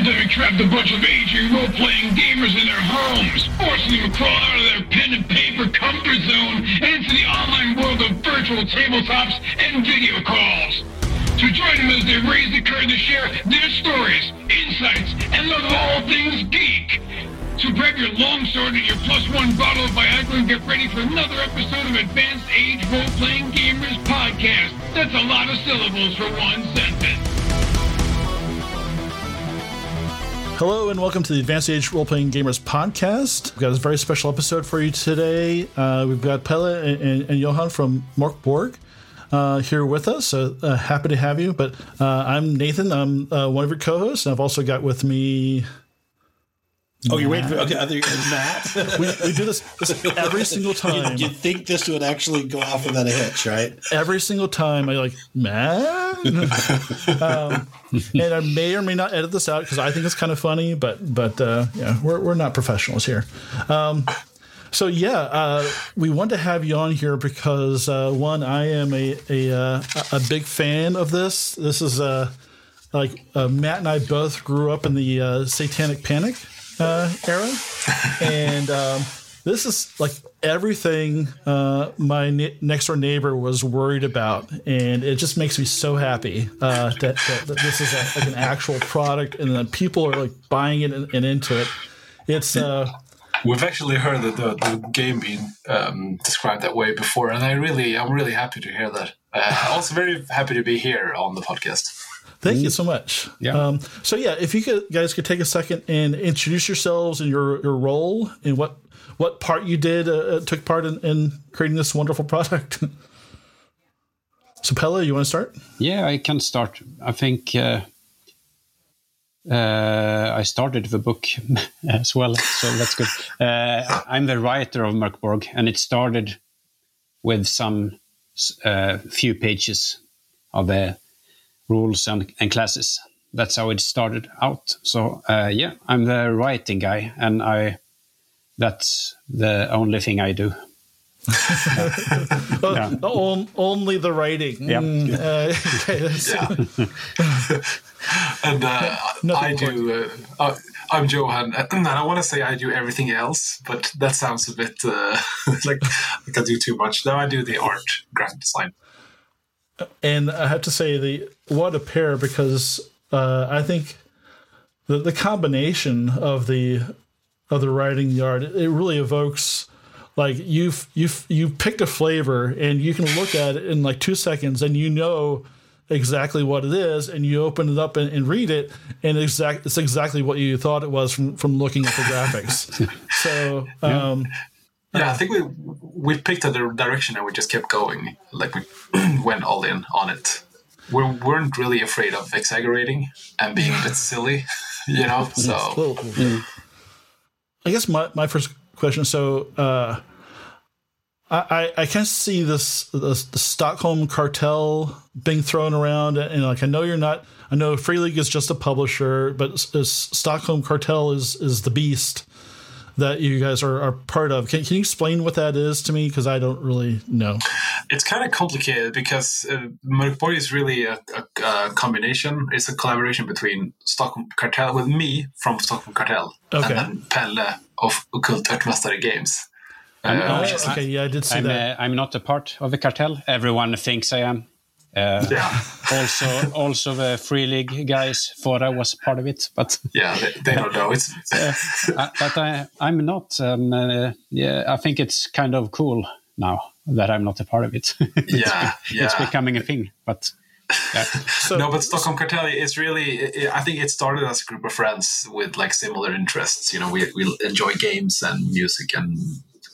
pandemic trapped a bunch of aging role-playing gamers in their homes, forcing them to crawl out of their pen and paper comfort zone and into the online world of virtual tabletops and video calls. To join them as they raise the curtain to share their stories, insights, and love of all things geek. So grab your longsword and your plus one bottle of Viagra and get ready for another episode of Advanced Age Role-Playing Gamers Podcast. That's a lot of syllables for one sentence. Hello and welcome to the Advanced Age Role Playing Gamers podcast. We've got a very special episode for you today. Uh, we've got Pelle and, and, and Johan from Mörk Borg uh, here with us. So uh, happy to have you. But uh, I'm Nathan. I'm uh, one of your co-hosts, and I've also got with me. Oh, you're waiting for okay, other Matt. We, we do this, this every single time. you think this would actually go off without a hitch, right? every single time I like man, um, and I may or may not edit this out because I think it's kind of funny, but but uh, yeah, we're we're not professionals here. Um, so yeah, uh, we want to have you on here because uh, one, I am a a, uh, a big fan of this. This is uh, like uh, Matt and I both grew up in the uh, Satanic Panic uh, era, and um, this is like everything uh, my ne- next door neighbor was worried about, and it just makes me so happy uh, that, that, that this is a, like an actual product, and that people are like buying it and, and into it. It's uh, We've actually heard the, the, the game being um, described that way before, and I really, I'm really happy to hear that. Uh, also, very happy to be here on the podcast. Thank you so much. Yeah. Um, so yeah, if you could, guys could take a second and introduce yourselves and your your role and what what part you did uh, took part in, in creating this wonderful product. so Pelle, you want to start? Yeah, I can start. I think uh, uh, I started the book as well, so that's good. Uh, I'm the writer of Mörk Borg, and it started with some uh, few pages of the rules and, and classes. That's how it started out. So uh, yeah, I'm the writing guy, and I that's the only thing I do. Uh, on- only the writing. Yep. Mm, uh, okay, And uh, I do. Uh, uh, I'm Johan, and I want to say I do everything else, but that sounds a bit uh, like like I do too much. Now I do the art, graphic design. and I have to say the what a pair because uh, I think the the combination of the of the writing yard art it really evokes like you've you've you've picked a flavor and you can look at it in like two seconds and you know exactly what it is and you open it up and, and read it and exact it's exactly what you thought it was from from looking at the graphics so um Yeah, I think we we picked a direction and we just kept going. Like we went all in on it. We weren't really afraid of exaggerating and being a bit silly, you know. So Cool. I guess my, my first question. So, uh, I, I I can see this the, the Stockholm Kartell being thrown around, and like I know you're not. I know Free League is just a publisher, but s- s- Stockholm Kartell is is the beast that you guys are, are part of. Can, can you explain what that is to me? Because I don't really know. it's kind of complicated because uh, Mörkborg is really a, a, a combination. It's a collaboration between Stockholm Kartell with me from Stockholm Kartell Okay. and then Pelle of Ockult Örtmästare Games. Uh, which okay, yeah, I did see I'm that. uh, I'm not a part of the cartel. Everyone thinks I am. Uh, yeah, also, also the Free League guys thought I was part of it, but yeah, they, they don't know. it. uh, but I, I'm not. Um, uh, yeah, I think it's kind of cool now that I'm not a part of it. it's, yeah, it's yeah. becoming a thing. But yeah. So, no, but Stockholm Kartell is really. i I think it started as a group of friends with like similar interests. You know, we we enjoy games and music and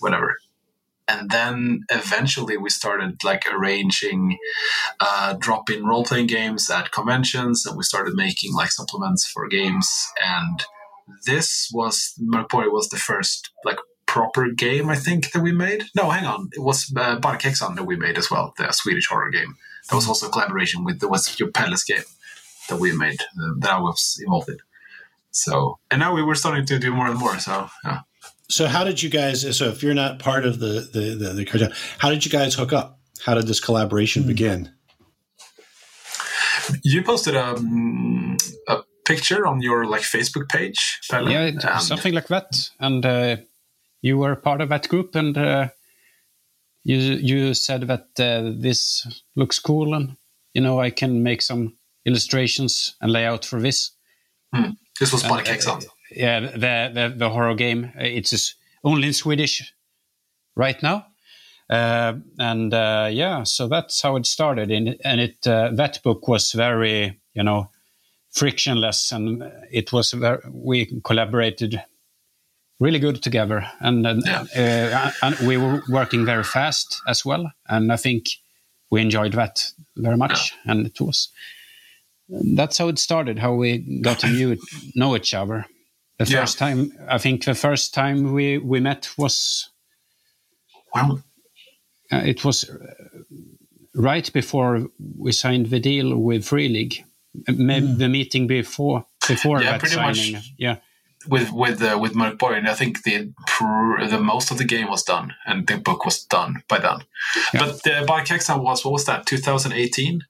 whatever. And then eventually we started like arranging uh, drop-in role-playing games at conventions, and we started making like supplements for games. And this was Mörkborg was the first like proper game I think that we made. No, hang on, it was uh, Barkhexan that we made as well, the Swedish horror game. That was also a collaboration with there was your Palace game that we made uh, that I was involved in. So and now we were starting to do more and more. So yeah. So how did you guys? So if you're not part of the the the, the cartel, how did you guys hook up? How did this collaboration begin? You posted um, a picture on your like Facebook page. Pelle, yeah, and- something like that. And uh, you were part of that group, and uh, you you said that uh, this looks cool, and you know I can make some illustrations and layout for this. This was Body uh, Cake Sound. Yeah, the the, the horror game. It's just only in Swedish right now. Uh, and uh, yeah, so that's how it started. In, and it uh, that book was very, you know, frictionless, and it was very, we collaborated really good together, and and, uh, and we were working very fast as well. And I think we enjoyed that very much, and it was that's how it started. How we got to know each other. The Yeah. first time, I think, the first time we we met was Well, uh, it was uh, right before we signed the deal with Free League. Uh, Maybe the meeting before before Yeah, that pretty much. signing. Yeah, with with uh, with Mörk Borg, and I think the the most of the game was done, and the book was done by then. Yeah. But the Cake Sound was what was that? 2018,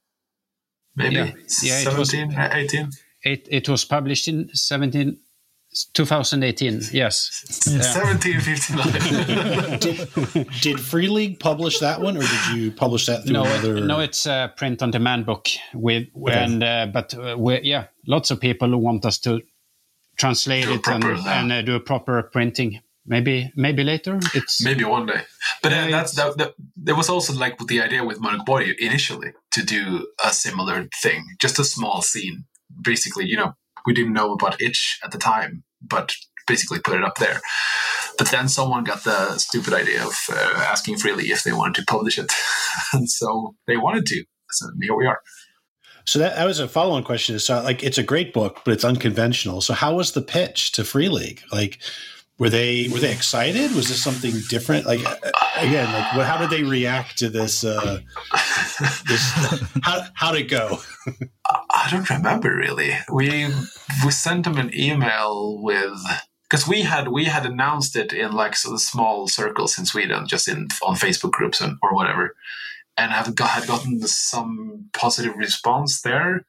maybe Yeah. Yeah, it was- 18. it it was published in 17, 2018. Yes, 1759. Did Free League publish that one, or did you publish that through no, another? no, it's a print on demand book with and uh, but uh, yeah, lots of people want us to translate Do a it and, proper, yeah. and uh, do a proper printing. Maybe maybe later. It's Maybe one day. But uh, Yeah, that's that, that. There was also like the idea with Mörk Borg initially to do a similar thing, just a small scene. Basically, you know, we didn't know about Itch at the time, but basically put it up there. But then someone got the stupid idea of uh, asking Free League if they wanted to publish it, and so they wanted to. So here we are. So that, that was a follow-on question. So like, it's a great book, but it's unconventional. So how was the pitch to Free League? Like, were they were they excited? Was this something different? Like uh, again, like what, how did they react to this? Uh, this how how did it go? I don't remember really. We we sent them an email with because we had we had announced it in like sort of small circles in Sweden, just in on Facebook groups and or whatever, and have got, had gotten some positive response there.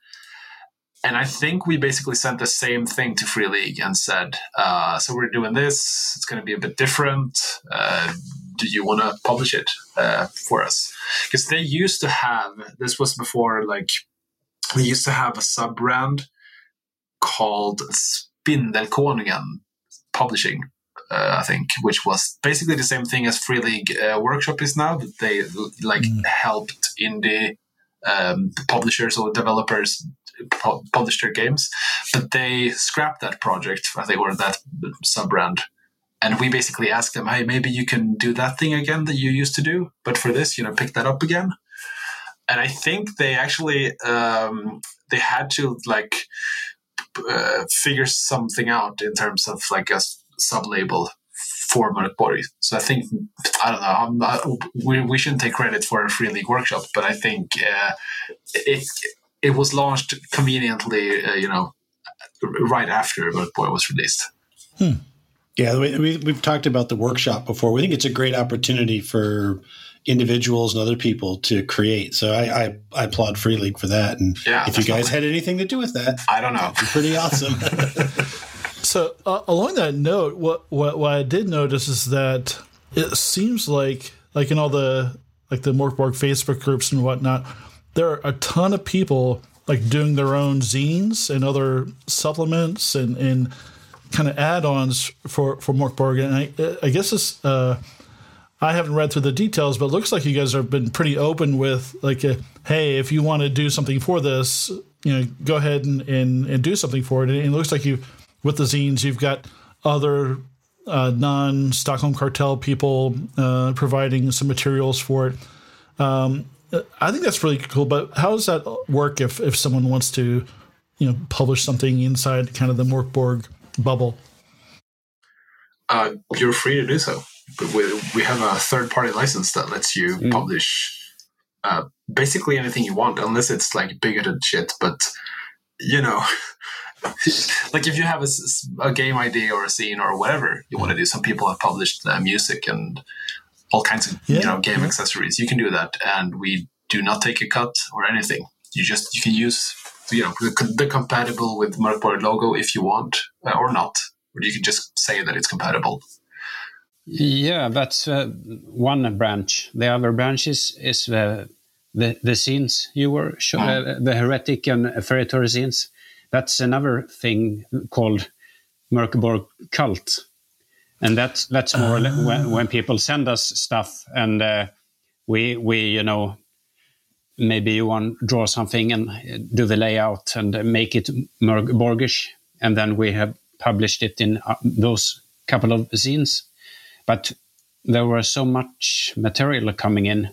And I think we basically sent the same thing to Free League and said, uh, "So we're doing this. It's going to be a bit different. Uh, do you want to publish it uh, for us?" Because they used to have this was before like we used to have a sub brand called Spindelkonungen Publishing, uh, I think, which was basically the same thing as Free League uh, Workshop is now. That they like helped indie um, publishers or developers pu- publish their games, but they scrapped that project. I think or that sub brand. And we basically asked them, "Hey, maybe you can do that thing again that you used to do, but for this, you know, pick that up again." and I think they actually um, they had to like uh, figure something out in terms of like a sub label for Mörkborg. So I think I don't know. I'm not, we we shouldn't take credit for a free league workshop, but I think uh, it it was launched conveniently, uh, you know, right after boy was released. Yeah, we, we, we've talked about the workshop before. We think it's a great opportunity for individuals and other people to create. So I, I, I applaud Free League for that. And Yeah, if you guys had anything to do with that, I don't know. pretty awesome. So uh, along that note, what, what what I did notice is that it seems like like in all the like the Morkborg Facebook groups and whatnot, there are a ton of people like doing their own zines and other supplements and and kind of add-ons for for Morkborg. And I I guess it's uh, I haven't read through the details, but it looks like you guys have been pretty open with like, a, hey, if you want to do something for this, you know, go ahead and, and, and do something for it. And it looks like you, with the zines, you've got other uh, non Stockholm Kartell people uh, providing some materials for it. Um, I think that's really cool. But how does that work if, if someone wants to, you know, publish something inside kind of the Morkborg bubble? uh, you're free to do so. But we, we have a third party license that lets you publish uh, basically anything you want, unless it's like bigoted shit. But, you know, like if you have a game idea or a scene or whatever you want to do, some people have published uh, music and all kinds of you know game accessories. You can do that, and we do not take a cut or anything. You just you can use you know the, the compatible with Mörkborg logo if you want uh, or not, or you can just say that it's compatible. Yeah, that's uh, one branch. The other branch is, is the, the the zines you were show, uh, the heretic and feretory scenes. That's another thing called Mörkborg cult, and that's that's more uh. when, when people send us stuff and uh, we we you know maybe you want draw something and do the layout and make it Mörkborgish, and then we have published it in uh, those couple of zines but there was so much material coming in,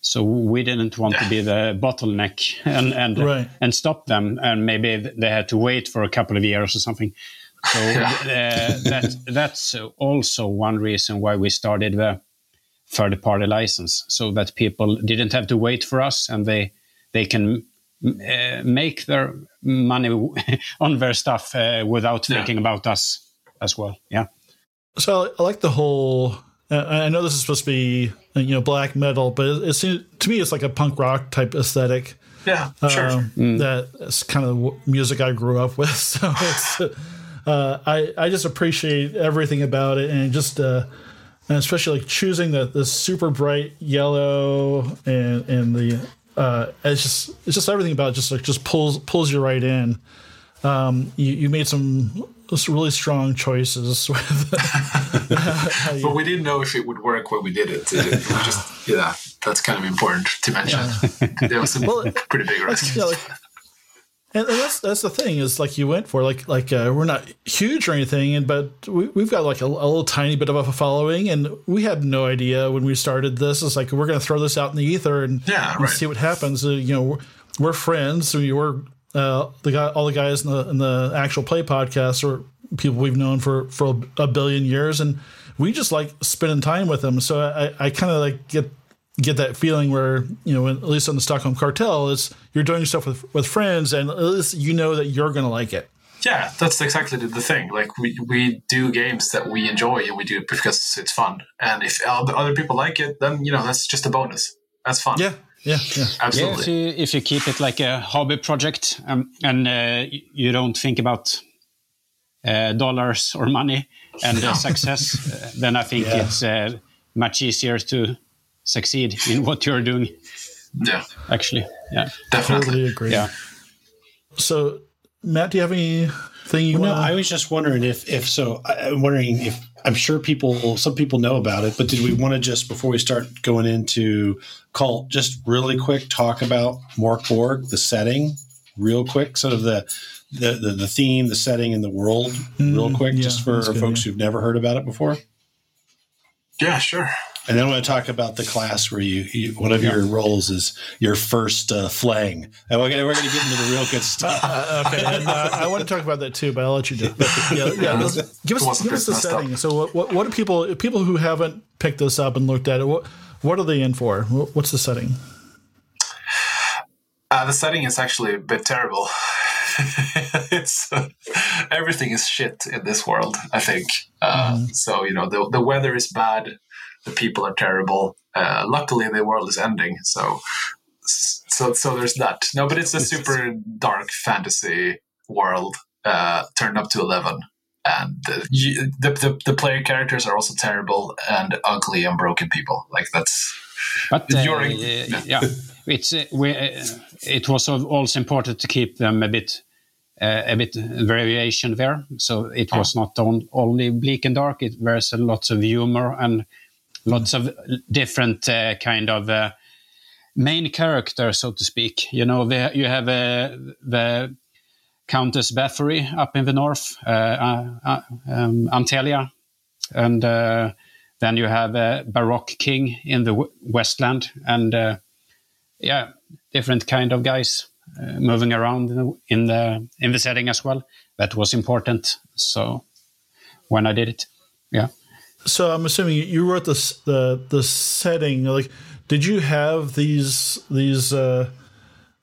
so we didn't want to be the bottleneck and and right. and stop them. And maybe they had to wait for a couple of years or something. So uh, that that's also one reason why we started the third party license, so that people didn't have to wait for us and they they can uh, make their money on their stuff uh, without yeah. thinking about us as well. Yeah. So I like the whole. Uh, I know this is supposed to be you know black metal, but it, it seems to me it's like a punk rock type aesthetic. Yeah, sure. Um, mm. That's kind of the music I grew up with. So it's, uh, I I just appreciate everything about it, and just uh, and especially like choosing the the super bright yellow and and the uh, it's just it's just everything about it just like just pulls pulls you right in. Um, you, you made some really strong choices. with. but we didn't know if it would work when we did it. it, it just, yeah, that's kind of important to mention. Yeah. There was some well, pretty big risk. Yeah, like, and, that's that's the thing is like you went for like like uh, we're not huge or anything, and but we, we've got like a, a, little tiny bit of a following, and we had no idea when we started this. It's like we're going to throw this out in the ether and, yeah, and see what happens. Uh, you know, we're, we're friends. So we're uh, the guy, all the guys in the in the actual play podcast are people we've known for for a billion years, and we just like spending time with them. So I, I kind of like get get that feeling where you know at least on the Stockholm Kartell, is you're doing stuff with with friends, and at least you know that you're going to like it. Yeah, that's exactly the thing. Like we, we do games that we enjoy and we do it because it's fun. And if other people like it, then you know that's just a bonus. That's fun. Yeah, yeah, yeah, absolutely. Yeah, if, you, if you keep it like a hobby project um, and uh, you don't think about uh, dollars or money and uh, success, uh, then I think yeah. it's uh, much easier to succeed in what you're doing. Yeah, actually, yeah, definitely totally agree. Yeah. So, Matt, do you have anything you? Well, wanna... No, I was just wondering if, if so. I'm wondering if I'm sure people, some people know about it, but did we want to just before we start going into cult, just really quick talk about Mörk Borg, the setting, real quick, sort of the the the, the theme, the setting, and the world, mm, real quick, yeah, just for good, folks yeah. who've never heard about it before. Yeah, sure. And then I want to talk about the class where you, you one of yeah. your roles is your first uh, flang. And we're going we're to get into the real good stuff. Uh, okay, and, uh, I want to talk about that too, but I'll let you do. It. yeah, yeah, give us give us the setting. Up. So, what, what, what do people people who haven't picked this up and looked at it? What what are they in for? What's the setting? Uh, the setting is actually a bit terrible. it's uh, everything is shit in this world. I think uh, mm. so. You know, the the weather is bad, the people are terrible. Uh, luckily, the world is ending, so so so there's that. No, but it's a super dark fantasy world uh, turned up to eleven, and the, the, the the player characters are also terrible and ugly and broken people. Like that's. But uh, yeah. yeah, it's uh, we, uh, it was also important to keep them a bit uh, a bit variation there. So it was not on, only bleak and dark. It there's lots of humor and lots of different uh, kind of uh, main characters, so to speak. You know, the, you have uh, the Countess Bathory up in the north, uh, uh, um, Anthelia, and then you have a Baroque King in the Westland, and yeah, different kind of guys. Uh, moving around in the in the setting as well. That was important. So when I did it, yeah. So I'm assuming you wrote this the the setting. Like, did you have these these uh,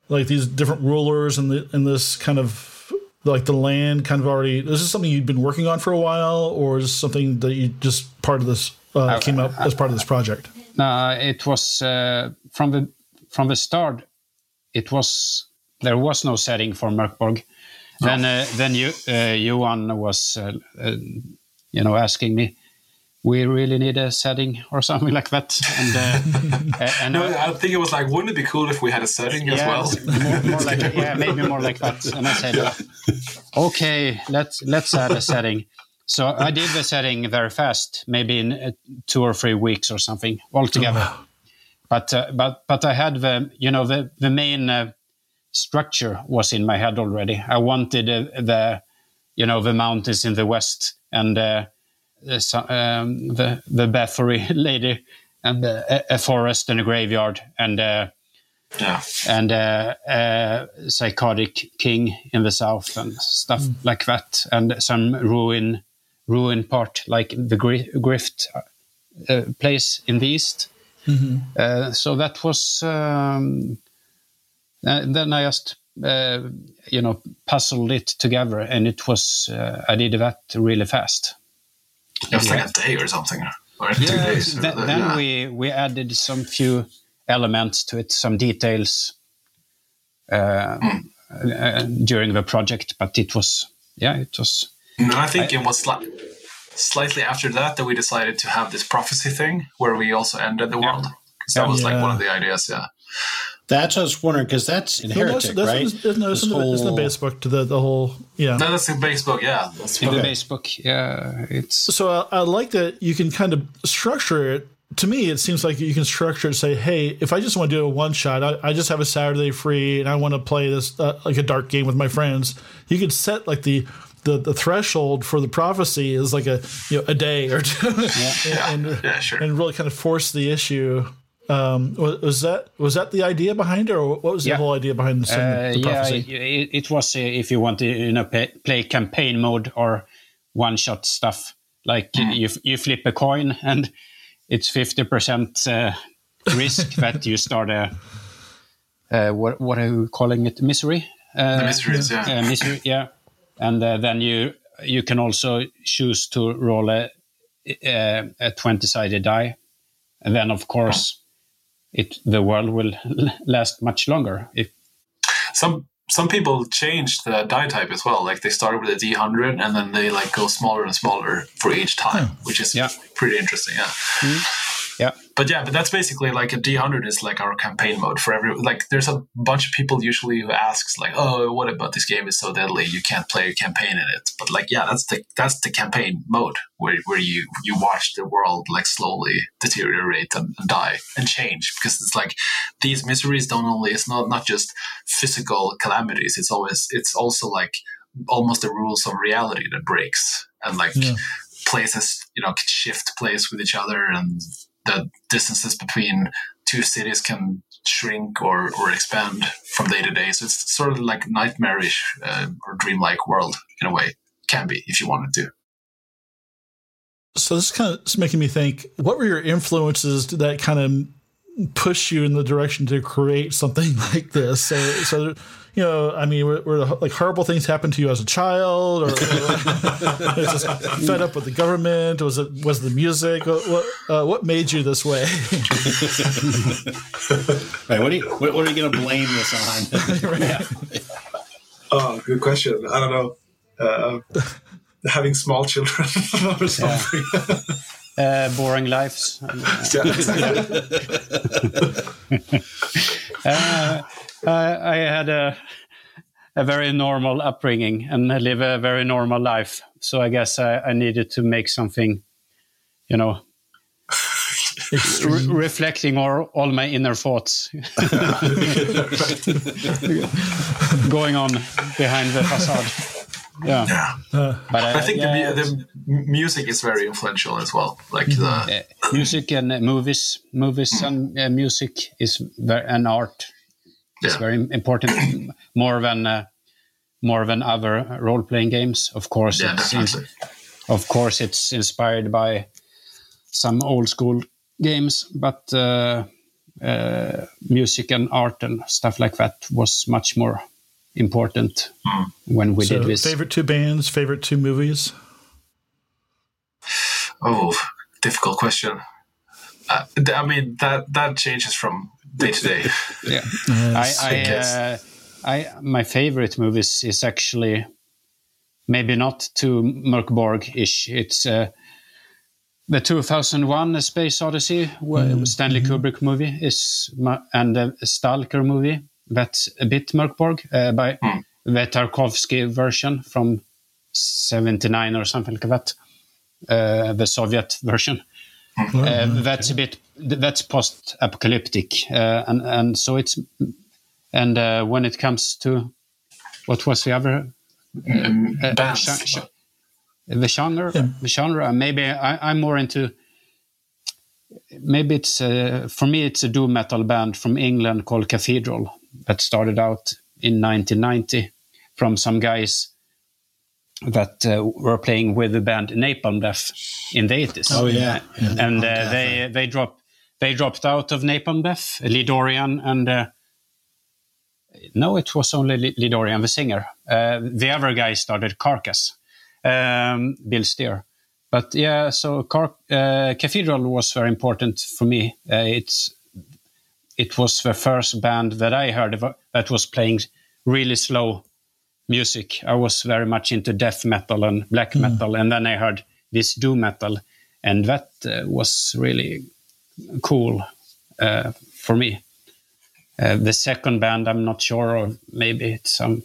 like these different rulers and the and this kind of like the land kind of already? This is this something you'd been working on for a while, or is this something that you just part of this uh, came up as part of this project? No, it was uh, from the from the start. It was there was no setting for Mörkborg. Then uh, then you uh, Johan was uh, uh, you know asking me. We really need a setting or something like that, and uh, and No, I- I think it was like, wouldn't it be cool if we had a setting as well? more, more like yeah, maybe more like that. And I said, okay, let's let's add a setting. So I did the setting very fast, maybe in uh, two or three weeks or something altogether. But uh, but but I had the you know the the main uh, structure was in my head already. I wanted uh, the you know the mountains in the west and uh, the, so- um, the the Bathory lady and uh, a, a forest and a graveyard and. Uh, Yeah. and uh, uh, psychotic king in the south and stuff like that, and some ruin ruin part like the Gri- Grift uh, place in the east. Uh, so that was. Um, and then I just uh, you know puzzled it together, and it was uh, I did that really fast. It was like a day or something. Or two days. or- Th- then yeah. we we added some few elements to it, some details uh, uh, during the project. But it was, yeah, it was. And I think it was sli- slightly after that that we decided to have this prophecy thing where we also ended the world. 'Cause that was like one of the ideas, yeah. That's what I was wondering because that's in No, that's, Heretic, that's, right? No, This isn't, the, isn't the whole- base book to the, the whole yeah. No, that's the base book, yeah. That's In the base book, yeah, it's So I, I like that you can kind of structure it. To me, it seems like you can structure it. Say, hey, if I just want to do a one shot, I, I just have a Saturday free, and I want to play this uh, like a dark game with my friends. You could set like the the, the threshold for the prophecy is like a you know a day or two, and, and, Yeah, sure. and really kind of force the issue. Um, was, was that was that the idea behind it, or what was the Yeah. whole idea behind the, uh, the yeah, prophecy? it, it was uh, if you want to you know play, play campaign mode or one shot stuff. Like you you flip a coin and it's fifty percent uh, risk that you start a uh, what what are you calling it misery? Uh, the mysteries, yeah. uh, misery, yeah. And uh, then you you can also choose to roll a a, a twenty sided die, and then of course it the world will last much longer if Some some people changed the die type as well. Like they started with a D hundred and then they like go smaller and smaller for each time, hmm. which is Yeah. pretty interesting. Yeah. Hmm. Yeah But yeah, but that's basically like a D100 is like our campaign mode for every like. There's a bunch of people usually who asks like, "Oh, what about this game is so deadly? You can't play a campaign in it." But like, yeah, that's the that's the campaign mode where where you you watch the world like slowly deteriorate and, and die and change because it's like these miseries don't only it's not not just physical calamities. It's always it's also like almost the rules of reality that breaks and like Yeah. places you know can shift place with each other and the distances between two cities can shrink or, or expand from day to day so it's sort of like nightmarish uh, or dreamlike world in a way can be if you wanted to So this is kind of it's making me think. What were your influences that kind of push you in the direction to create something like this? So, so you know, I mean, were, were like horrible things happen to you as a child, or, or was just fed up with the government? Was it was the music? What what, uh, what made you this way? Right. What are you what, what are you going to blame this on? Oh, good question. I don't know. Uh, having small children or something. uh, boring lives Yeah, exactly. uh, I, I had a a very normal upbringing and I live a very normal life. So i guess i, I needed to make something you know re- reflecting all, all my inner thoughts. Going on behind the facade. Yeah. Yeah. But uh, i think yeah, the, the music is very influential as well like the uh, music and uh, movies movies and uh, music is very, an art is very important. More than uh, more than other role playing games of course yeah it's definitely. of course it's inspired by some old school games but uh, uh, music and art and stuff like that was much more important when we so did this. favorite two bands, favorite two movies. oh difficult question uh, i mean that that changes from day to day yeah Yes. I I, guess. uh, I my favorite movies is actually maybe not too Mörk Borg-ish. It's uh, the 2001 Space Odyssey, mm. Stanley Kubrick movie, is and the Stalker movie. That's a bit Mörk Borg uh, by mm. the Tarkovsky version from 79 or something like that, uh, the Soviet version. Mm. that's a bit that's post-apocalyptic, uh, and and so it's and uh, when it comes to what was the other um, sh- the genre yeah. the genre maybe I, am more into maybe it's uh, for me it's a doom metal band from england called cathedral that started out in 1990 from some guys that uh, were playing with the band napalm death in the 80s oh yeah, yeah. and uh, they they dropped they dropped out of napalm death lee dorian and uh, no, it was only Lee Dorian, the singer. Uh, the other guy started Carcass, um, Bill Steer. But yeah, so Car- uh, Cathedral was very important for me. Uh, it's it was the first band that I heard that was playing really slow music. I was very much into death metal and black mm. metal, and then I heard this doom metal, and that uh, was really cool uh, for me. Uh, the second band, I'm not sure, or maybe it's some. Um,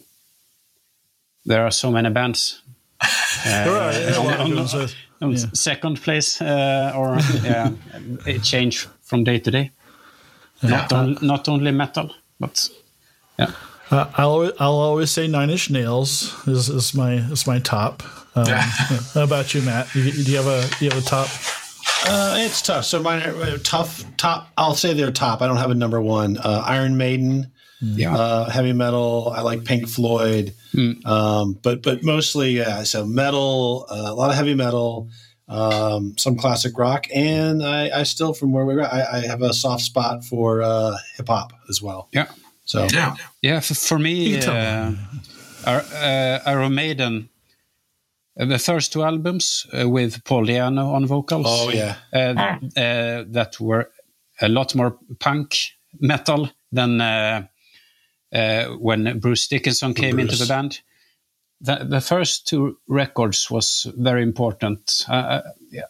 there are so many bands. Uh, on, on, on yeah. second place, uh, or yeah, it change from day to day. Yeah. Not, on, not only metal, but yeah. Uh, I'll always, I'll always say Nine Inch Nails is, is my is my top. Um, how about you, Matt? Do you, do you have a do you have a top? Uh, it's tough. So my uh, tough top. I'll say they're top. I don't have a number one. Uh, Iron Maiden. Yeah. Uh, heavy metal. I like Pink Floyd. Mm. Um, but but mostly yeah. So metal. Uh, a lot of heavy metal. Um, some classic rock, and I, I still from where we were. I, I have a soft spot for uh, hip hop as well. Yeah. So yeah, yeah. For, for me, uh, Iron Maiden uh, the first two albums uh, with Paul Di'Anno on vocals. Oh yeah, uh, uh, that were a lot more punk metal than uh, uh, when Bruce Dickinson came Bruce. into the band. The, the, first two records was very important.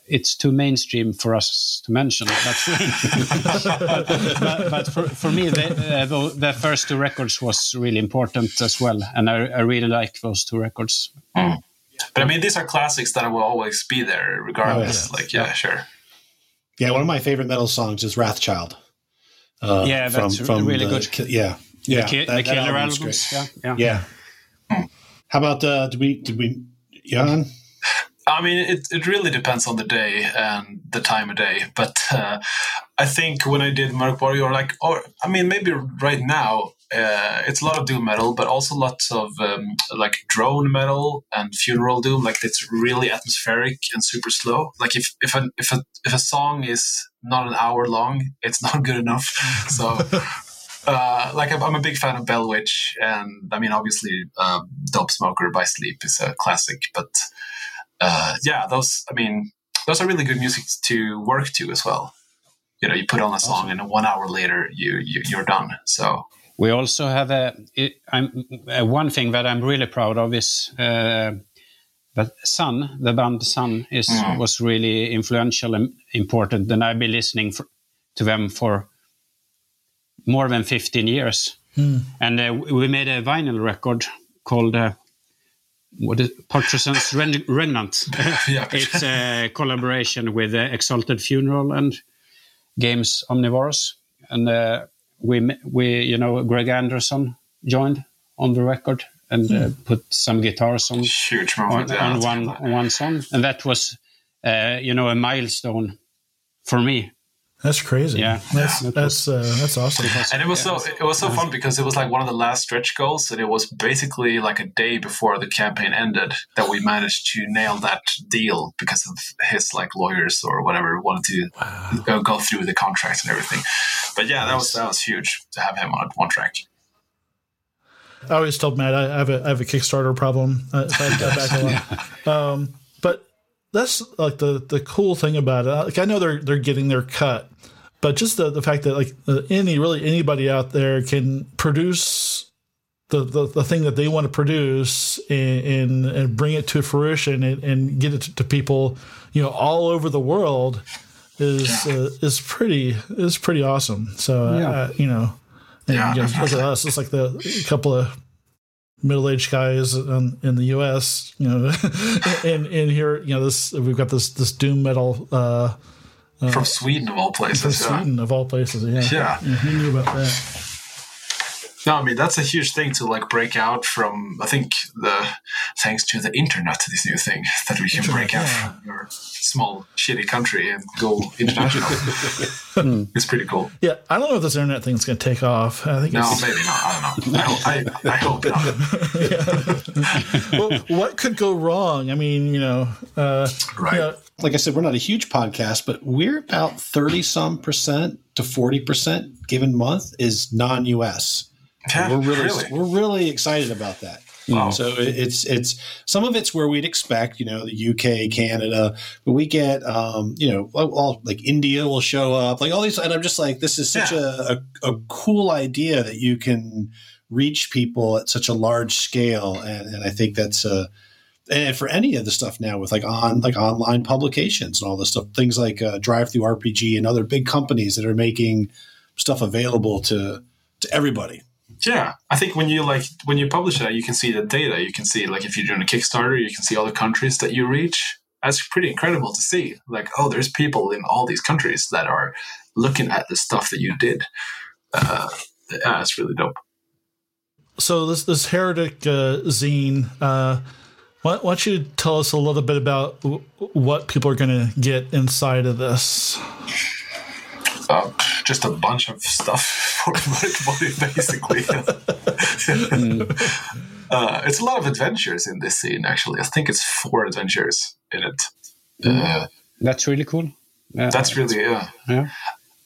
It's too mainstream for us to mention. But, but, but for, for, me, the, the, the, first two records was really important as well, and I, I really like those two records. Mm. But I mean, these are classics that will always be there, regardless. Oh, yeah. Like, yeah, yeah, sure. Yeah, one of my favorite metal songs is Wrathchild. Uh, yeah, that's from, from really the, good. Yeah, yeah, the, ki- that, the Killer albums. Yeah, yeah. yeah. How about uh, did we did we Jan? I mean, it, it really depends on the day and the time of day. But uh, I think when I did Mörk Warrior, or like, or I mean, maybe right now, uh, it's a lot of doom metal, but also lots of um, like drone metal and funeral doom. Like it's really atmospheric and super slow. Like if if a if a if a song is not an hour long, it's not good enough. So. Uh, like I'm, a big fan of Bell Witch, and I mean, obviously, uh, "Dope Smoker" by Sleep is a classic. But uh, yeah, those I mean, those are really good music to work to as well. You know, you put on a song, and one hour later, you, you you're done. So we also have a, a one thing that I'm really proud of is uh, that Sunn, the band Sunn, is mm. was really influential and important, and I've been listening for, to them for more than 15 years. Mm. And uh, we made a vinyl record called uh, what is Patrician's Remnant. yeah. it's a collaboration with uh, Exalted Funeral and Games Omnivorous, and uh, we we you know Greg Anderson joined on the record and mm. uh, hmm. put some guitars on Huge on, on one on one song, and that was uh, you know a milestone for me that's crazy. Yeah, that's that's uh, that's awesome. And it was so it was so fun because it was like one of the last stretch goals, and it was basically like a day before the campaign ended that we managed to nail that deal because of his like lawyers or whatever wanted to wow. go, go through the contracts and everything. But yeah, that was that was huge to have him on one track. I always told Matt I have a I have a Kickstarter problem. Uh, back a lot. Um, but that's like the the cool thing about it. Like I know they're they're getting their cut, but just the the fact that like any really anybody out there can produce the, the, the thing that they want to produce and, and, and bring it to fruition and, and get it to people, you know, all over the world is uh, is pretty is pretty awesome. So Yeah. uh, you know, and Yeah, you know, look at us. It's like the a couple of middle aged guys in, in the U.S. You know, and and here you know this we've got this this doom metal uh, From Sweden, of all from places. Yeah. Sweden of all places. Yeah, Yeah. who knew about that? No, I mean that's a huge thing to like break out from. I think the thanks to the internet, this new thing that we can break out yeah. from your small shitty country and go international. it's pretty cool. Yeah, I don't know if this internet thing's going to take off. I think No, it's, maybe not. I don't know. I, hope- I, I hope not. well, what could go wrong? I mean, you know, uh, Right. you know, like I said, we're not a huge podcast, but we're about 30 some percent to 40% given month is non US. Yeah, we're really, really? we're really excited about that. Wow. So it's it's some of it's where we'd expect, you know, the UK, Canada, but we get, um, you know, all, all- like India will show up, like all these, and I'm just like, this is such a, a, a cool idea that you can reach people at such a large scale, and, and I think that's uh and for any of the stuff now with like on like online publications and all this stuff, things like uh, DriveThruRPG and other big companies that are making stuff available to to everybody. Yeah, I think when you like when you publish that, you can see the data. You can see like if you're doing a Kickstarter, you can see all the countries that you reach. That's pretty incredible to see. Like, oh, there's people in all these countries that are looking at the stuff that you did. Uh, yeah, it's really dope. so this this heretic uh, zine. Uh, why, don't you tell us a little bit about what people are going to get inside of this? Uh, just a bunch of stuff for everybody, basically. uh, it's a lot of adventures in this zine. Actually, I think it's four adventures in it. Uh, That's really cool. That's really yeah. yeah.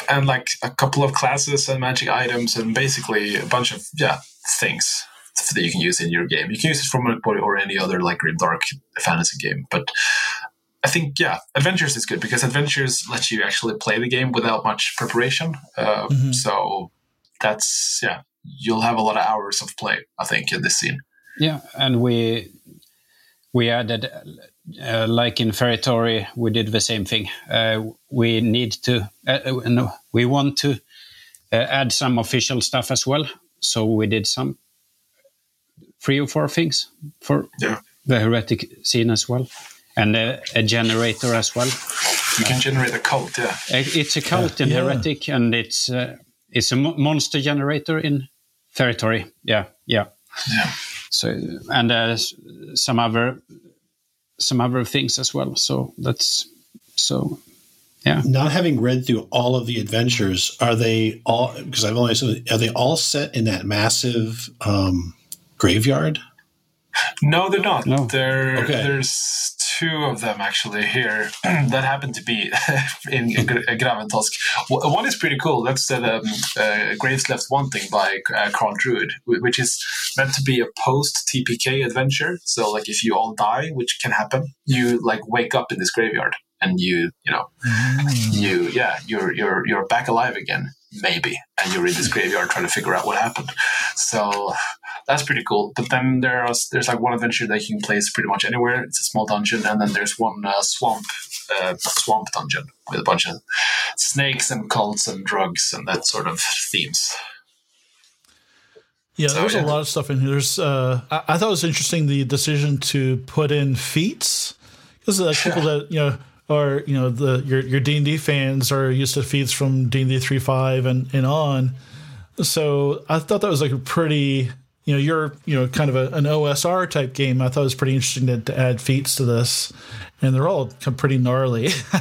and like a couple of classes and magic items and basically a bunch of yeah things that you can use in your game. You can use it from Monopoly or any other like grim dark fantasy game, but I think yeah, adventures is good because adventures lets you actually play the game without much preparation. Uh, So that's yeah, you'll have a lot of hours of play. I think in this zine. Yeah, and we we added, uh, like in Feretory, we did the same thing. Uh, we need to, uh, uh, no, we want to uh, add some official stuff as well. So we did some three or four things for Yeah, the heretic zine as well, and uh, a generator as well. you can generate a cult. Yeah, It's a cult in Yeah. heretic, and it's uh, it's a mo- monster generator in Feretory. Yeah, yeah. yeah. so and uh, some other some other things as well so that's so yeah Not having read through all of the adventures, are they all? Because I've only are they all set in that massive um, graveyard? No, they're not. No. There, Okay. there's two of them actually here that happen to be in Gra- Graventosk. One is pretty cool. That's the um, uh, Graves Left Wanting by uh, Karl Druid, which is meant to be a post TPK adventure. So, like, if you all die, which can happen, you like wake up in this graveyard and you, you know, you, yeah, you're you're you're back alive again, maybe, and you're in this graveyard trying to figure out what happened. So that's pretty cool. But then there's there's like one adventure that you can place pretty much anywhere. It's a small dungeon, and then there's one uh, swamp uh, swamp dungeon with a bunch of snakes and cults and drugs and that sort of themes. Yeah, So, there's yeah. a lot of stuff in here. There's, uh, I, I thought it was interesting the decision to put in feats because like people that you know are you know the your your D and D fans are used to feats from D and D three five and and on. So I thought that was like a pretty you know you're you know kind of a, an OSR type game. I thought it was pretty interesting to, to add feats to this, and they're all pretty gnarly.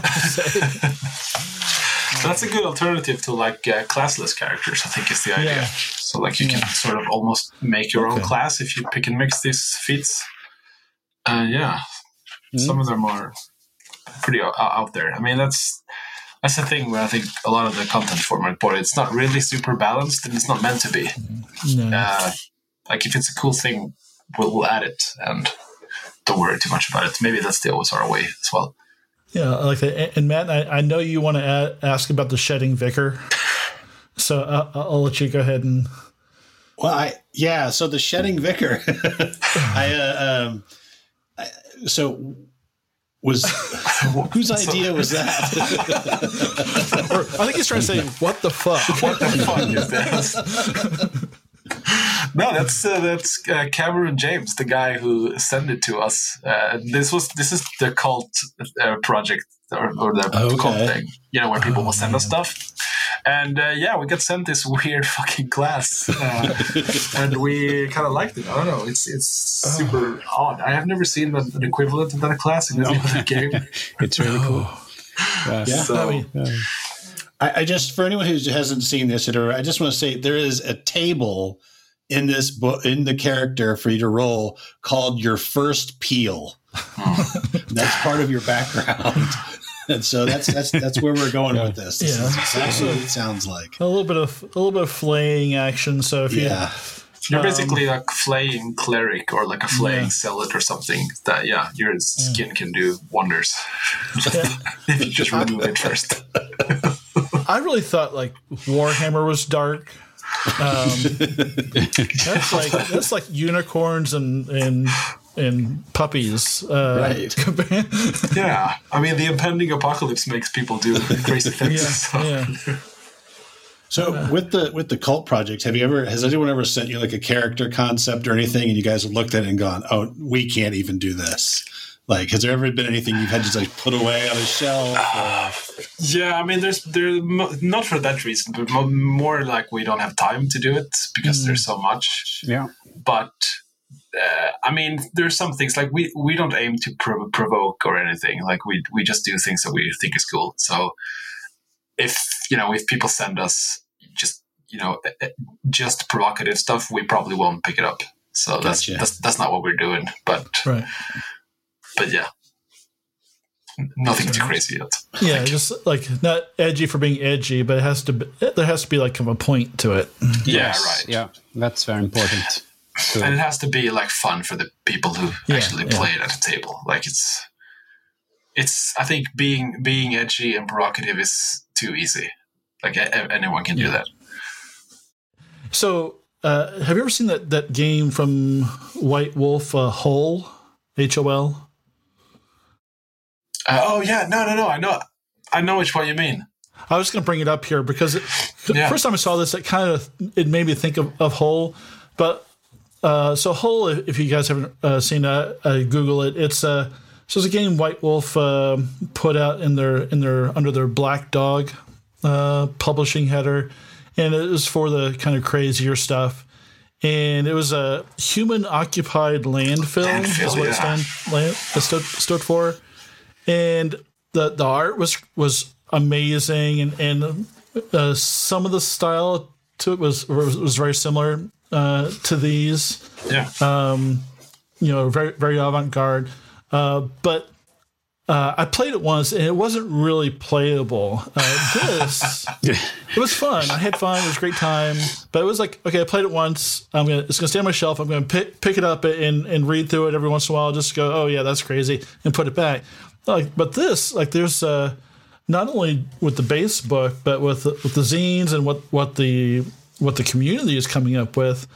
That's a good alternative to like uh, classless characters. I think is the idea. Yeah. So like you can sort of almost make your own class if you pick and mix these feats. And yeah, Mm-hmm. some of them are pretty o- out there. I mean, that's that's the thing where I think a lot of the content for Mörk Borg it's not really super balanced and it's not meant to be. no. Uh, like if it's a cool thing, we'll, we'll add it and don't worry too much about it. Maybe that's the OSR way as well. Yeah, I like that. And- And Matt, I, I know you want to a ask about the shedding vicar, so uh, I'll let you go ahead and Well, I yeah. So the shedding vicar, I uh, um, I, so was whose idea was that? Or I think he's trying to say, "What the fuck?" What the fuck is that? no, that's uh, that's uh, Cameron James, the guy who sent it to us. Uh, this was this is the cult uh, project or, or the Okay. cult thing, you know, where people will send us stuff. And uh, yeah, we got sent this weird fucking class, uh, and we kind of liked it. I don't know, it's it's super odd. I have never seen an, an equivalent of that class in any other game. It's really cool. Yeah. Yeah. So I mean, I, I just for anyone who hasn't seen this, or I just want to say there is a table in this book in the character for you to roll called your first peel. that's part of your background. And so that's that's that's where we're going with this. This Yeah. is exactly what it sounds like. a little bit of a little bit of flaying action. So if you Yeah. You're Um, basically a flaying cleric or like a flaying zealot or something. That yeah, your skin can do wonders if you just remove it first. I really thought like Warhammer was dark. Um, that's like that's like unicorns and and and puppies. Uh, Right. Yeah, I mean the impending apocalypse makes people do crazy things. yeah, so. yeah. So with the with the cult project, have you ever has anyone ever sent you like a character concept or anything, and you guys have looked at it and gone, "Oh, we can't even do this." Like, has there ever been anything you've had to just like put away on a shelf? Or, Yeah, I mean, there's there not for that reason, but more like we don't have time to do it because there's so much. Yeah. But uh, I mean, there's some things like we we don't aim to prov- provoke or anything. Like we we just do things that we think is cool. So if you know if people send us just you know just provocative stuff, we probably won't pick it up. So that's, that's that's not what we're doing. But Right. But yeah, nothing too crazy yet. Yeah, just like not edgy for being edgy, but it has to. Be, there has to be like kind of a point to it. Yeah, Yes, right. Yeah, that's very important. So, and it has to be like fun for the people who Yeah, actually yeah. play it at the table like it's it's i think being being edgy and provocative is too easy like a- a- anyone can do that So, uh, have you ever seen that that game from White Wolf, uh, Hole, H O L? Uh, oh yeah no no no i know i know which one you mean I was going to bring it up here because it, the Yeah. first time I saw this, it kind of it made me think of, of Hole. But uh, so Hole, if you guys haven't uh, seen it, uh, Google it. It's uh, so it's a game White Wolf uh, put out in their in their under their Black Dog uh, publishing header, and it was for the kind of crazier stuff. And it was a human occupied landfill, Landfill, is what it, yeah. stand, land, it stood, stood for and the the art was was amazing and and uh, some of the style to it was was, was very similar uh, to these yeah Um, you know very very avant-garde uh, but uh, I played it once and it wasn't really playable. Uh, this it was fun. I had fun. It was a great time. But it was like okay, I played it once. I'm gonna it's gonna stay on my shelf. I'm gonna pick pick it up and and read through it every once in a while. Just go oh yeah that's crazy and put it back. Like but this like there's uh not only with the base book but with the, with the zines and what what the what the community is coming up with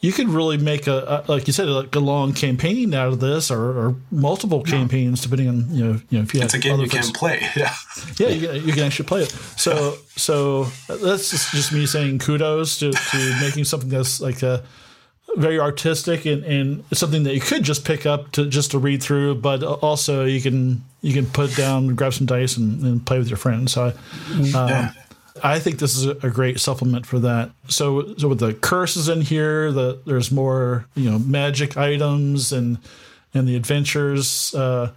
you could really make a, a like you said like a long campaign out of this or, or multiple campaigns depending on you know you know if you it's a have game other you can play. Yeah. Yeah you can, you can actually play it. So so that's just, just me saying kudos to, to making something that's like a very artistic and, and something that you could just pick up to just to read through but also you can you can put down grab some dice and, and play with your friends so I, yeah I think this is a a great supplement for that. So, so with the curses in here, the there's more you know magic items and and the adventures, uh,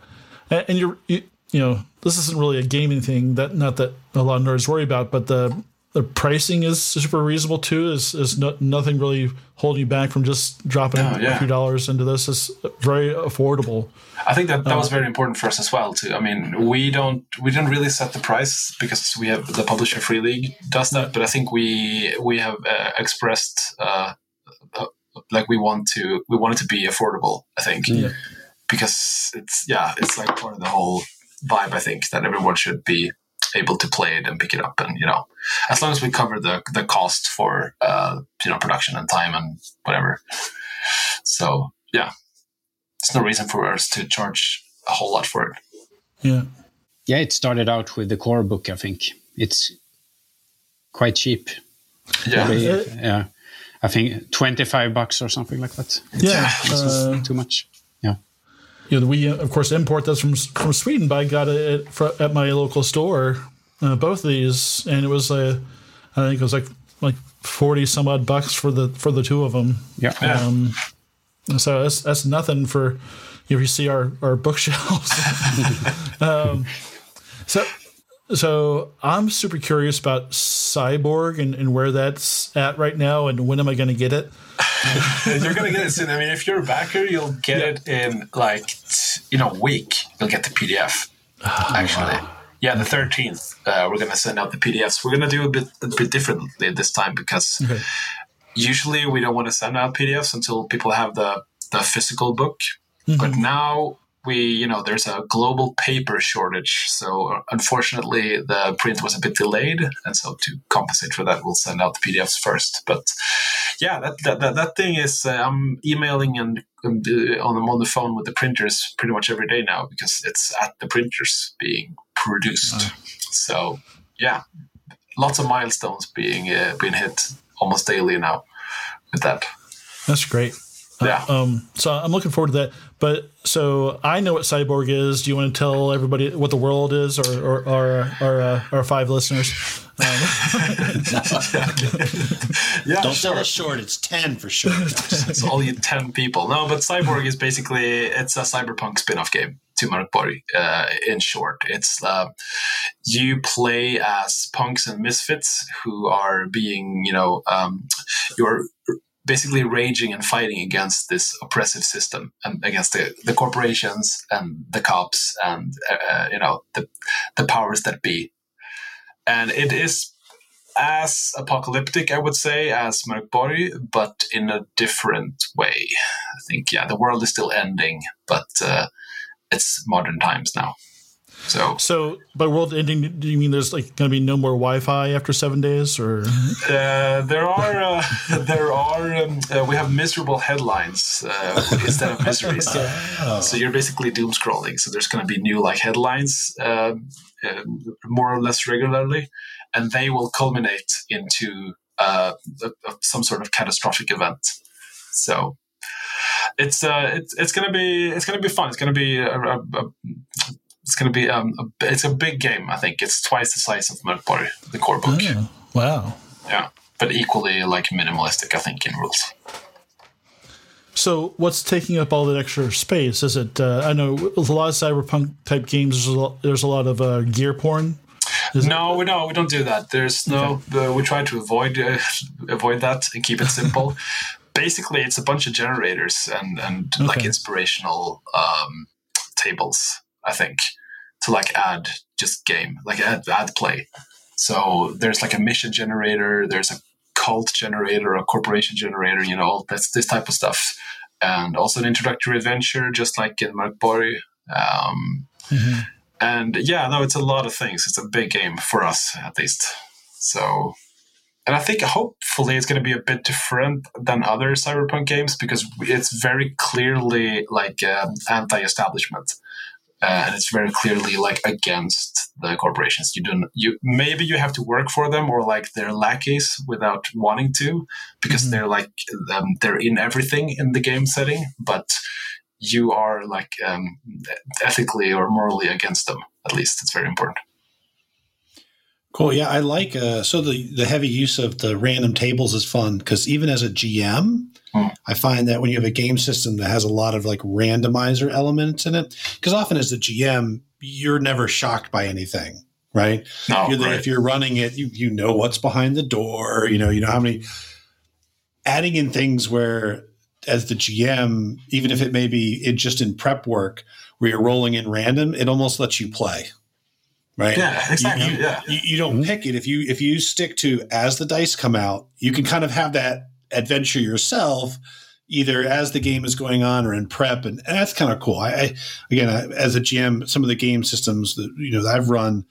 and, and you're you, you know this isn't really a gaming thing that not that a lot of nerds worry about, but the the pricing is super reasonable too. Is is no, nothing really holding you back from just dropping No, yeah. a few dollars into this. It's very affordable. I think that that Uh, was very important for us as well. Too. I mean, we don't we don't really set the price because we have the publisher free league does that. But I think we we have uh, expressed uh, uh, like we want to we want it to be affordable. I think Yeah. because it's yeah it's like part of the whole vibe. I think that everyone should be able to play it and pick it up. And you know, as long as we cover the the cost for uh, you know production and time and whatever. So yeah, there's no reason for us to charge a whole lot for it. Yeah. Yeah, it started out with the core book. I think it's quite cheap. Yeah. Probably, yeah. I think twenty-five bucks or something like that. Yeah. Uh, too much. Yeah. You know, we uh, of course import those from from Sweden, but I got it at, at my local store, uh, both of these, and it was uh, I think it was like like forty some odd bucks for the for the two of them. Yeah. Um, so that's that's nothing for if you see our our bookshelves. um, so so I'm super curious about CY_BORG and, and where that's at right now, and when am I going to get it? you're gonna get it soon. I mean, if you're a backer, you'll get it in like t- you know a week. You'll get the PDF. Actually, yeah, the 13th. Uh, we're gonna send out the PDFs. We're gonna do a bit a bit differently this time because Okay. usually we don't want to send out PDFs until people have the the physical book. But now we, you know, there's a global paper shortage. So unfortunately, the print was a bit delayed, and so to compensate for that, we'll send out the PDFs first. But yeah, that that, that, that thing is uh, I'm emailing and um, uh, on on the phone with the printers pretty much every day now because it's at the printers being produced. So yeah, lots of milestones being uh, being hit almost daily now with that. That's great. Yeah. Um, so I'm looking forward to that. But so I know what CY_BORG is. Do you want to tell everybody what the world is, or or, or our uh, our five listeners? Yeah, Don't sure. sell it short. It's ten for sure. it's only 10 people. No, but CY_BORG is basically it's a cyberpunk spin-off game to Mörkborg, uh, in short. It's uh, you play as punks and misfits who are being, you know, um, you're basically raging and fighting against this oppressive system and against the, the corporations and the cops and uh, you know the the powers that be. And it is as apocalyptic, I would say, as Mörkborg, but in a different way. I think, yeah, the world is still ending, but uh, it's modern times now. So So by world ending, do you mean there's like going to be no more Wi-Fi after seven days, or uh, there are uh, there are um, uh, we have miserable headlines uh, instead of miseries. So you're basically doom scrolling. So there's going to be new like headlines um, uh, more or less regularly, and they will culminate into uh, some sort of catastrophic event. So it's uh, it's it's gonna be it's gonna be fun. It's gonna be a, a, a, it's gonna be um, a, it's a big game. I think it's twice the size of Mörkborg, the core book. Oh, wow. Yeah, but equally like minimalistic. I think in rules. So what's taking up all that extra space? Is it? Uh, I know with a lot of cyberpunk type games. There's a lot, there's a lot of uh, gear porn. No, we no, we don't do that. There's no. Uh, we try to avoid uh, avoid that and keep it simple. Basically, it's a bunch of generators and and like inspirational um, tables. I think to like add just game, like add add play. So there's like a mission generator. There's a cult generator, a corporation generator. You know, all that's this type of stuff, and also an introductory adventure, just like in Mörkborg. Um, and yeah, no, it's a lot of things. It's a big game for us, at least. So, and I think hopefully it's going to be a bit different than other cyberpunk games because it's very clearly like um, anti-establishment, uh, and it's very clearly like against the corporations. You don't. You maybe you have to work for them or like they're lackeys without wanting to because they're like um, they're in everything in the game setting, but you are like um, ethically or morally against them. At least it's very important. Cool. Yeah, I like. Uh, so the the heavy use of the random tables is fun because even as a GM, Hmm. I find that when you have a game system that has a lot of like randomizer elements in it, because often as the GM, you're never shocked by anything, right? No, you're the, right. If you're running it, you you know what's behind the door. You know, you know how many. Adding in things where, as the GM, even if it may be it just in prep work where you're rolling in random, it almost lets you play, right? Yeah, exactly. You, you- yeah. you, you don't pick it if you if you stick to as the dice come out you can kind of have that adventure yourself either as the game is going on or in prep and, and that's kind of cool I, I again I, as a gm some of the game systems that you know that i've run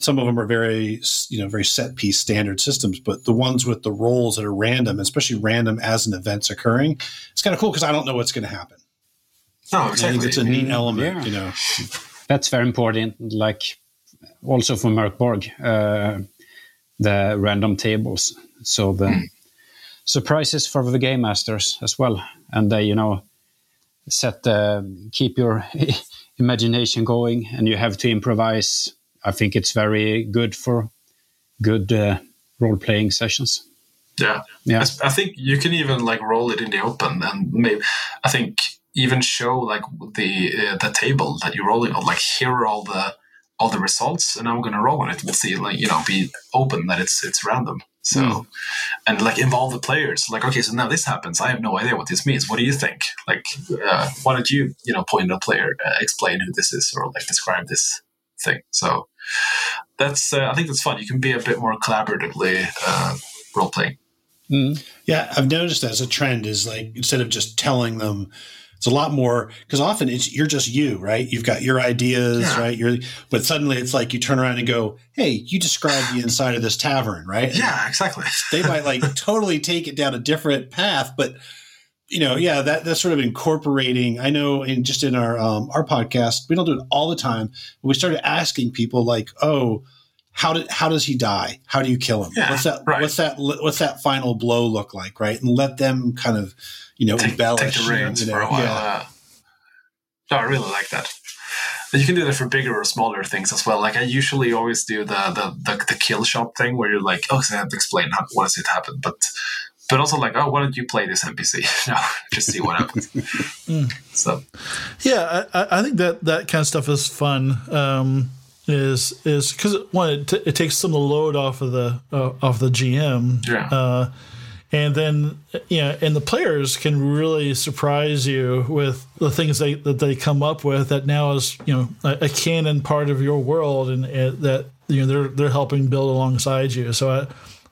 some of them are very you know very set piece standard systems, but the ones with the rolls that are random, especially random as an event's occurring, it's kind of cool because I don't know what's going to happen. No, I think it's a neat element, Yeah. you know. That's very important. Like also for Mörk Borg, uh, the random tables. So the surprises for the game masters as well, and they you know set the keep your imagination going, and you have to improvise. I think it's very good for good uh, role playing sessions. Yeah. Yeah. I think you can even like roll it in the open, and maybe I think even show like the uh, the table that you're rolling on. Like here are all the all the results, and I'm going to roll on it. We'll see, like you know, be open that it's it's random. So, and like involve the players. Like, okay, so now this happens. I have no idea what this means. What do you think? Like, uh, why don't you, you know, point at a player, uh, explain who this is, or like describe this thing? So, that's uh, I think that's fun. You can be a bit more collaboratively uh, role playing. Yeah, I've noticed as a trend is like instead of just telling them, it's a lot more because often it's you're just you, right? You've got your ideas, Yeah. right? You're, but suddenly it's like you turn around and go, "Hey, you described the inside of this tavern, right?" And Yeah, exactly. they might like totally take it down a different path, but you know, yeah, that that's sort of incorporating. I know in just in our um, our podcast, we don't do it all the time. But we started asking people like, "Oh, how did how does he die? How do you kill him? Yeah, what's that? right. What's that? What's that final blow look like? Right? And let them kind of, you know, take, embellish take the reins you know, for a while. Yeah. Uh, no, I really like that. And you can do that for bigger or smaller things as well. Like I usually always do the the, the, the kill shot thing where you're like, oh, 'cause I have to explain how, what does it happen, but but also like, oh, why don't you play this NPC? no, just see what happens. So Yeah, I, I- I think that that kind of stuff is fun. Um, is is because one it, t- it takes some of the load off of the uh, off the GM. Yeah. Uh, and then you know, and the players can really surprise you with the things they that they come up with that now is you know a, a canon part of your world, and it, that you know they're they're helping build alongside you. So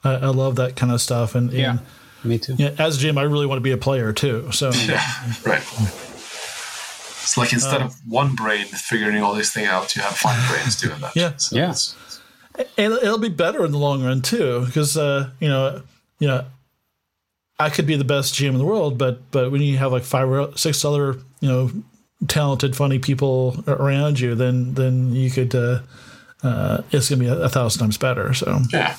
I I, I love that kind of stuff. And, Yeah, me too. you know, as GM, I really want to be a player too. So yeah, right. It's like instead of one brain figuring all this thing out, you have five brains doing that. Yeah. So Yeah. it's- and it'll be better in the long run too because uh, you know you know I could be the best GM in the world, but but when you have like five or six other you know talented, funny people around you, then then you could uh, uh, it's gonna be a, a thousand times better. So yeah.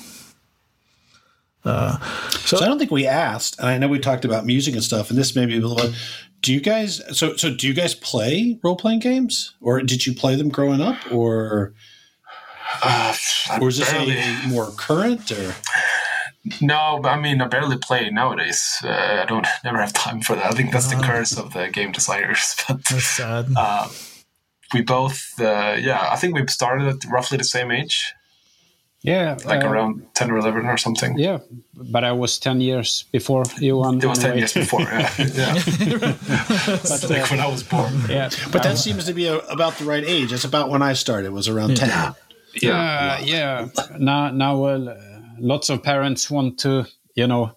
So I don't think we asked, and I know we talked about music and stuff, and this may be a little. bit- Do you guys? So so do you guys play role playing games, or did you play them growing up, or Uh, or is this barely- a more current? Or No, I mean, I barely play nowadays. Uh, I don't never have time for that. I think that's the curse of the game designers. But that's sad. uh, we both, uh, yeah, I think we've started at roughly the same age, Yeah, like uh, around ten or eleven or something. Yeah, but I was ten years before Johan. It was ten years before. Yeah, yeah. But, like uh, when I was born. yeah, but that seems to be a, about the right age. That's about when I started. It was around ten. Yeah, Uh, yeah. Now, now, well, uh, lots of parents want to, you know,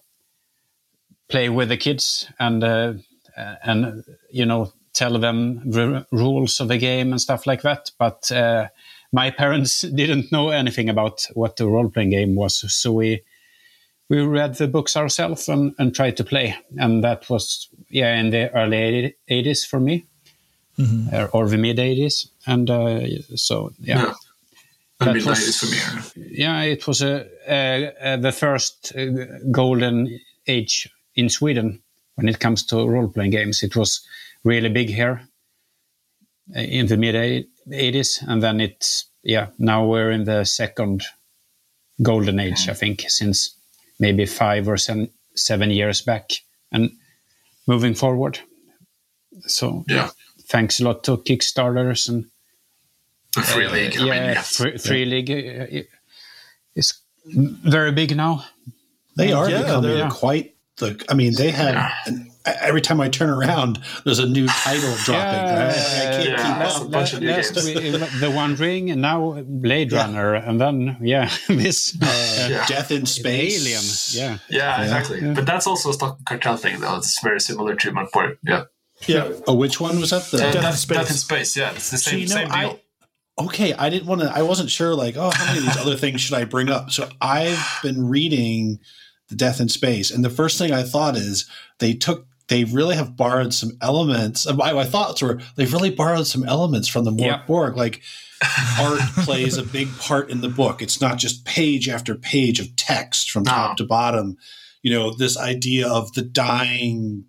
play with the kids and uh, uh, and you know tell them the rules of the game and stuff like that. But uh, my parents didn't know anything about what the role playing game was, so we we read the books ourselves and, and tried to play, and that was yeah in the early eighties for me. Or, or the mid 80s, and uh, so yeah, yeah. That mid was- for me. yeah, it was a, uh, uh, the first uh, golden age in Sweden when it comes to role playing games. It was really big here uh, in the mid 80s, and then it's yeah. Now we're in the second golden age, I think, since maybe five or seven, seven years back, and moving forward. So Yeah, thanks a lot to Kickstarters and the free league. I Uh, yeah, mean, yeah. free, free league uh, is very big now. They are Yeah, becoming they're- quite the. I mean, they have. an- every time I turn around, there's a new title dropping. right? I can't Yeah. keep That's up. a bunch of new Last we- the One Ring, and now Blade Runner, and then yeah, this uh, Yeah. Death in space. Alien. Yeah, Yeah, exactly. But that's also a Stockholm Kartell thing, though. It's very similar to Mörkborg. Yeah. yeah, Oh, which one was that? The Uh, Death in Death, Space. Death in Space. Yeah, it's the So same, you know, same deal. I okay, I didn't want to, I wasn't sure, like, oh, how many of these other things should I bring up? So I've been reading The Death in Space. And the first thing I thought is they took, they really have borrowed some elements. My, my thoughts were they've really borrowed some elements from the Mörk Yeah. Borg. Like, art plays a big part in the book. It's not just page after page of text from top No. to bottom. You know, this idea of the dying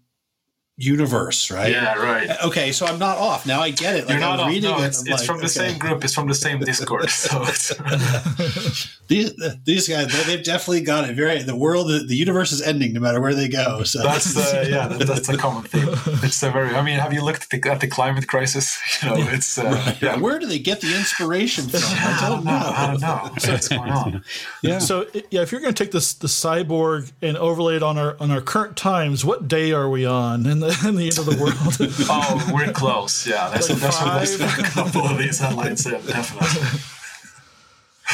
universe, right? Yeah, right. Okay, so I'm not off. Now I get it. Like You're not I'm off. reading No, it. it's, I'm it's like, from the okay. same group. It's from the same Discord. So These these guys, they, they've definitely got it. Very the world, the, the universe is ending no matter where they go. So that's uh, yeah, that, that's a common theme. It's a very. I mean, have you looked at the, at the climate crisis? You know, it's uh, yeah. Where do they get the inspiration from? I I don't don't know. I don't know what's going on. Yeah. So yeah, if you're going to take this the CY_BORG and overlay it on our on our current times, what day are we on in the in the end of the world? Oh, we're close. Yeah, that's, Like that's what most five? a couple of these headlines said. Definitely.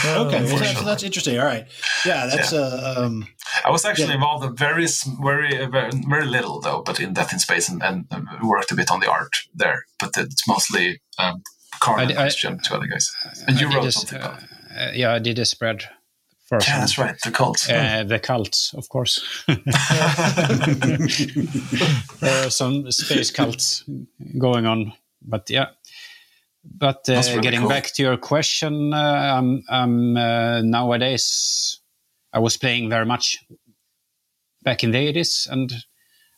Okay, well, that's, that's interesting. All right, yeah, that's uh, um, I was actually Yeah. involved in very, very, uh, very, very little though, but in Death in Space and, and um, worked a bit on the art there. But it's mostly um, Carl I and d- I- Christian, two other guys. And you I wrote this, something about it. uh, yeah, I did a spread for Yeah, that's right. The cults. Uh, the cults, of course. there are some space cults going on, but yeah. But uh, really getting cool. back to your question, uh, I'm, I'm uh, nowadays I was playing very much back in the 80s, and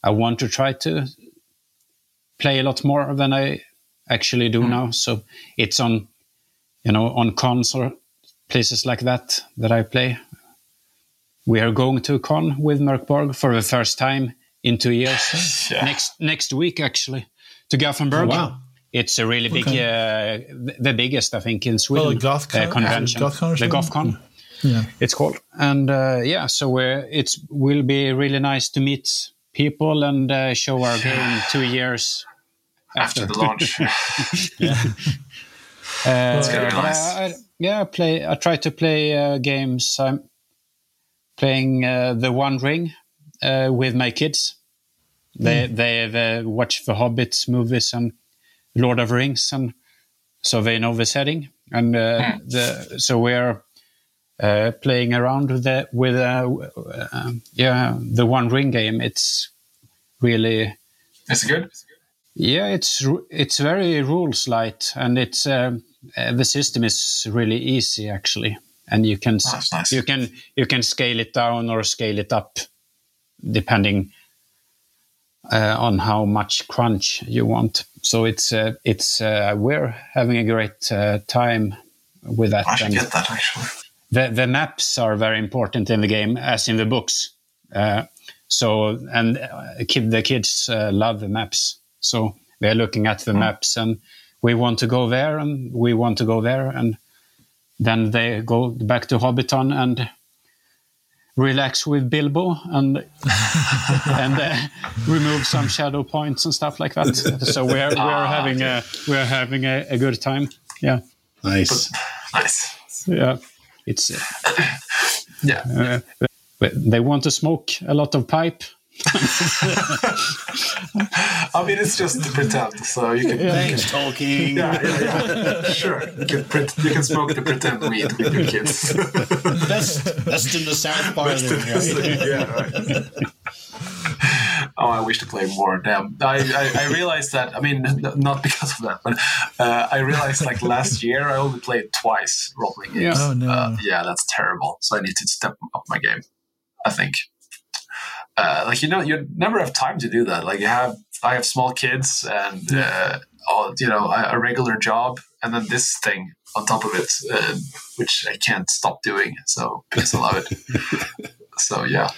I want to try to play a lot more than I actually do now. So it's on, you know, on cons or places like that that I play. We are going to a con with Mörkborg for the first time in two years. Yeah. Next next week, actually, to Gothenburg. Oh, wow. It's a really big, Okay. uh, the biggest I think in Sweden. Oh, the GothCon? uh, convention, or the? GothCon yeah. it's called. And uh, yeah, so we're, it's will be really nice to meet people and uh, show our game two years After the launch. Uh, gonna be but nice. Yeah, I play. I try to play uh, games. I'm playing uh, the One Ring uh, with my kids. They they they watch the Hobbits movies and Lord of Rings, and so they know the setting. And uh, the so we're uh, playing around with the with uh, uh, yeah the One Ring game. It's really Is it good? yeah, it's it's very rules light, and it's um, uh, the system is really easy actually, and you can Oh, nice. you can you can scale it down or scale it up, depending uh, on how much crunch you want. So it's uh, it's uh, we're having a great uh, time with that. I should get that actually. the the maps are very important in the game, as in the books. Uh, so and uh, kid, the kids uh, love the maps. So they're looking at the maps, and we want to go there, and we want to go there, and then they go back to Hobbiton and relax with Bilbo and and uh, remove some shadow points and stuff like that. So we're we're having a we're having a, a good time. Yeah, nice. Nice. yeah. It's Yeah. uh, they want to smoke a lot of pipe. I mean, it's just to pretend, so you can. Thanks, Tolkien. Yeah, yeah, yeah. Sure. You can, pre- you can smoke the pretend weed with your kids. Best, best in the South Bar. Then, right? yeah, right. Oh, I wish to play more. Damn, I, I, I realized that. I mean, n- not because of that, but uh, I realized like last year I only played twice role playing games. Yeah. Oh, no. Uh, yeah, that's terrible. So I need to step up my game. I think. Uh, like you know, you never have time to do that. Like you have, I have small kids and uh, all, you know a, a regular job, and then this thing on top of it, uh, which I can't stop doing. So because I love it. so yeah,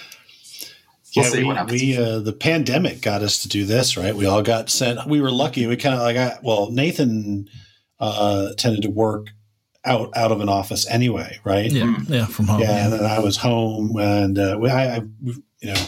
We'll yeah, see we, what happens. we uh, the pandemic got us to do this, right? We all got sent. We were lucky. We kind of like, I, well, Nathan uh, tended to work out out of an office anyway, right? Yeah. Yeah. From home. yeah, and then I was home, and uh, we, I, I, you know,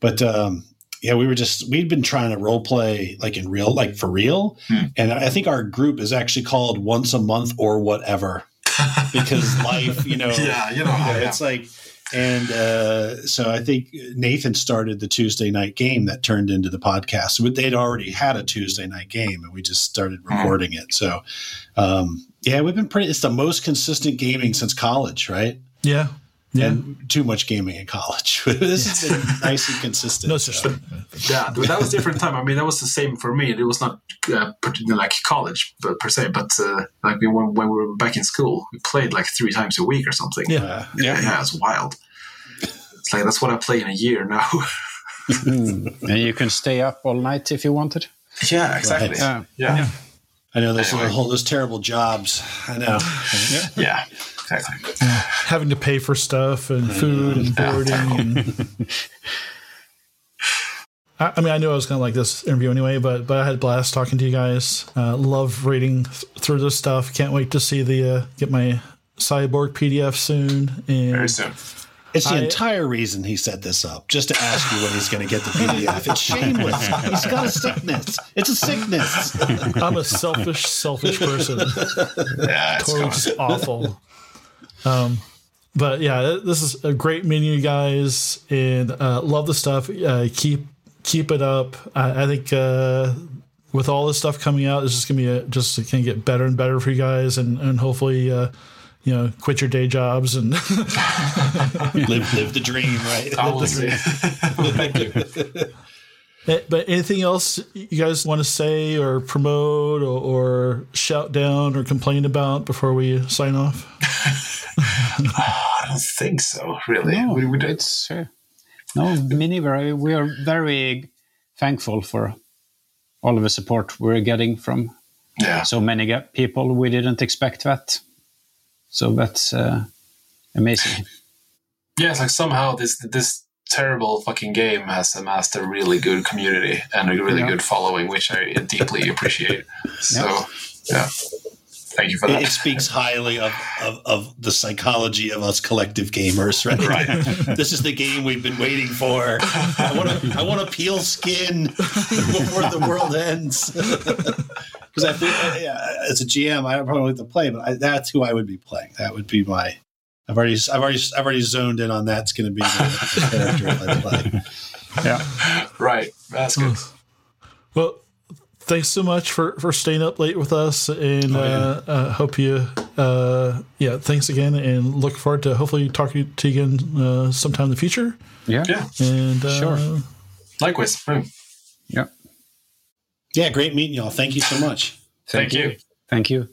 but um, yeah, we were just we'd been trying to role play like in real, like for real, Hmm. and I think our group is actually called Once a Month or Whatever because life, you know, yeah, you know how I am. it's like. And uh, so I think Nathan started the Tuesday night game that turned into the podcast. But They'd already had a Tuesday night game, and we just started recording it. So, um, Yeah, we've been pretty. It's the most consistent gaming since college, right? Yeah. Yeah. And too much gaming in college. this has been nice and consistent. no such so. thing. Yeah, but that was different time. I mean, that was the same for me. It was not uh, like college, but per se. But uh, like we, when, when we were back in school, we played like three times a week or something. Yeah. Uh, yeah, yeah. It's wild. It's like that's what I play in a year now. and you can stay up all night if you wanted. yeah, exactly. Right. Yeah. Yeah, I know those Anyway. whole those terrible jobs. I know. yeah, exactly. Having to pay for stuff and food and boarding. And, I, I mean, I knew I was going to like this interview anyway, but but I had a blast talking to you guys. Uh, love reading th- through this stuff. Can't wait to see the uh, get my CY_BORG PDF soon. And Very soon. It's the I- entire reason he set this up, just to ask you when he's going to get the PDF. It's shameless. He's got a sickness. It's a sickness. I'm a selfish, selfish person. Yeah, it's totally just awful. Um, but yeah, this is a great menu, guys, and uh, love the stuff. Uh, keep keep it up. I, I think uh, with all this stuff coming out, it's just gonna be a, just gonna get better and better for you guys, and and hopefully. Uh, you know, quit your day jobs and live, live the dream, right? I will. Thank you. Eh, But anything else you guys want to say or promote or, or shout down or complain about before we sign off? I don't think so. Really, No, we, we did. it's uh, no mini. Very, we are very thankful for all of the support we're getting from Yeah, so many people. We didn't expect that, so that's uh, amazing. yeah. It's like somehow this this terrible fucking game has amassed a really good community and a really Yeah. good following, which I deeply appreciate. So, yeah, thank you for It, that. it speaks highly of, of, of the psychology of us collective gamers, right? Right. this is the game we've been waiting for. I want to I want to peel skin before the world ends. Because I feel, yeah, as a GM, I don't probably like to play, but I, that's who I would be playing. That would be my. I've already, I've already, I've already zoned in on that's going to be the, the character I play. Yeah, right, that's good. Well, thanks so much for, for staying up late with us, and uh, uh, hope you, uh, yeah, thanks again, and look forward to hopefully talking to you again uh, sometime in the future. yeah, Yeah, And uh, Sure. likewise. Mm. yeah. Yeah, great meeting y'all. Thank you so much. Thank you. Thank you.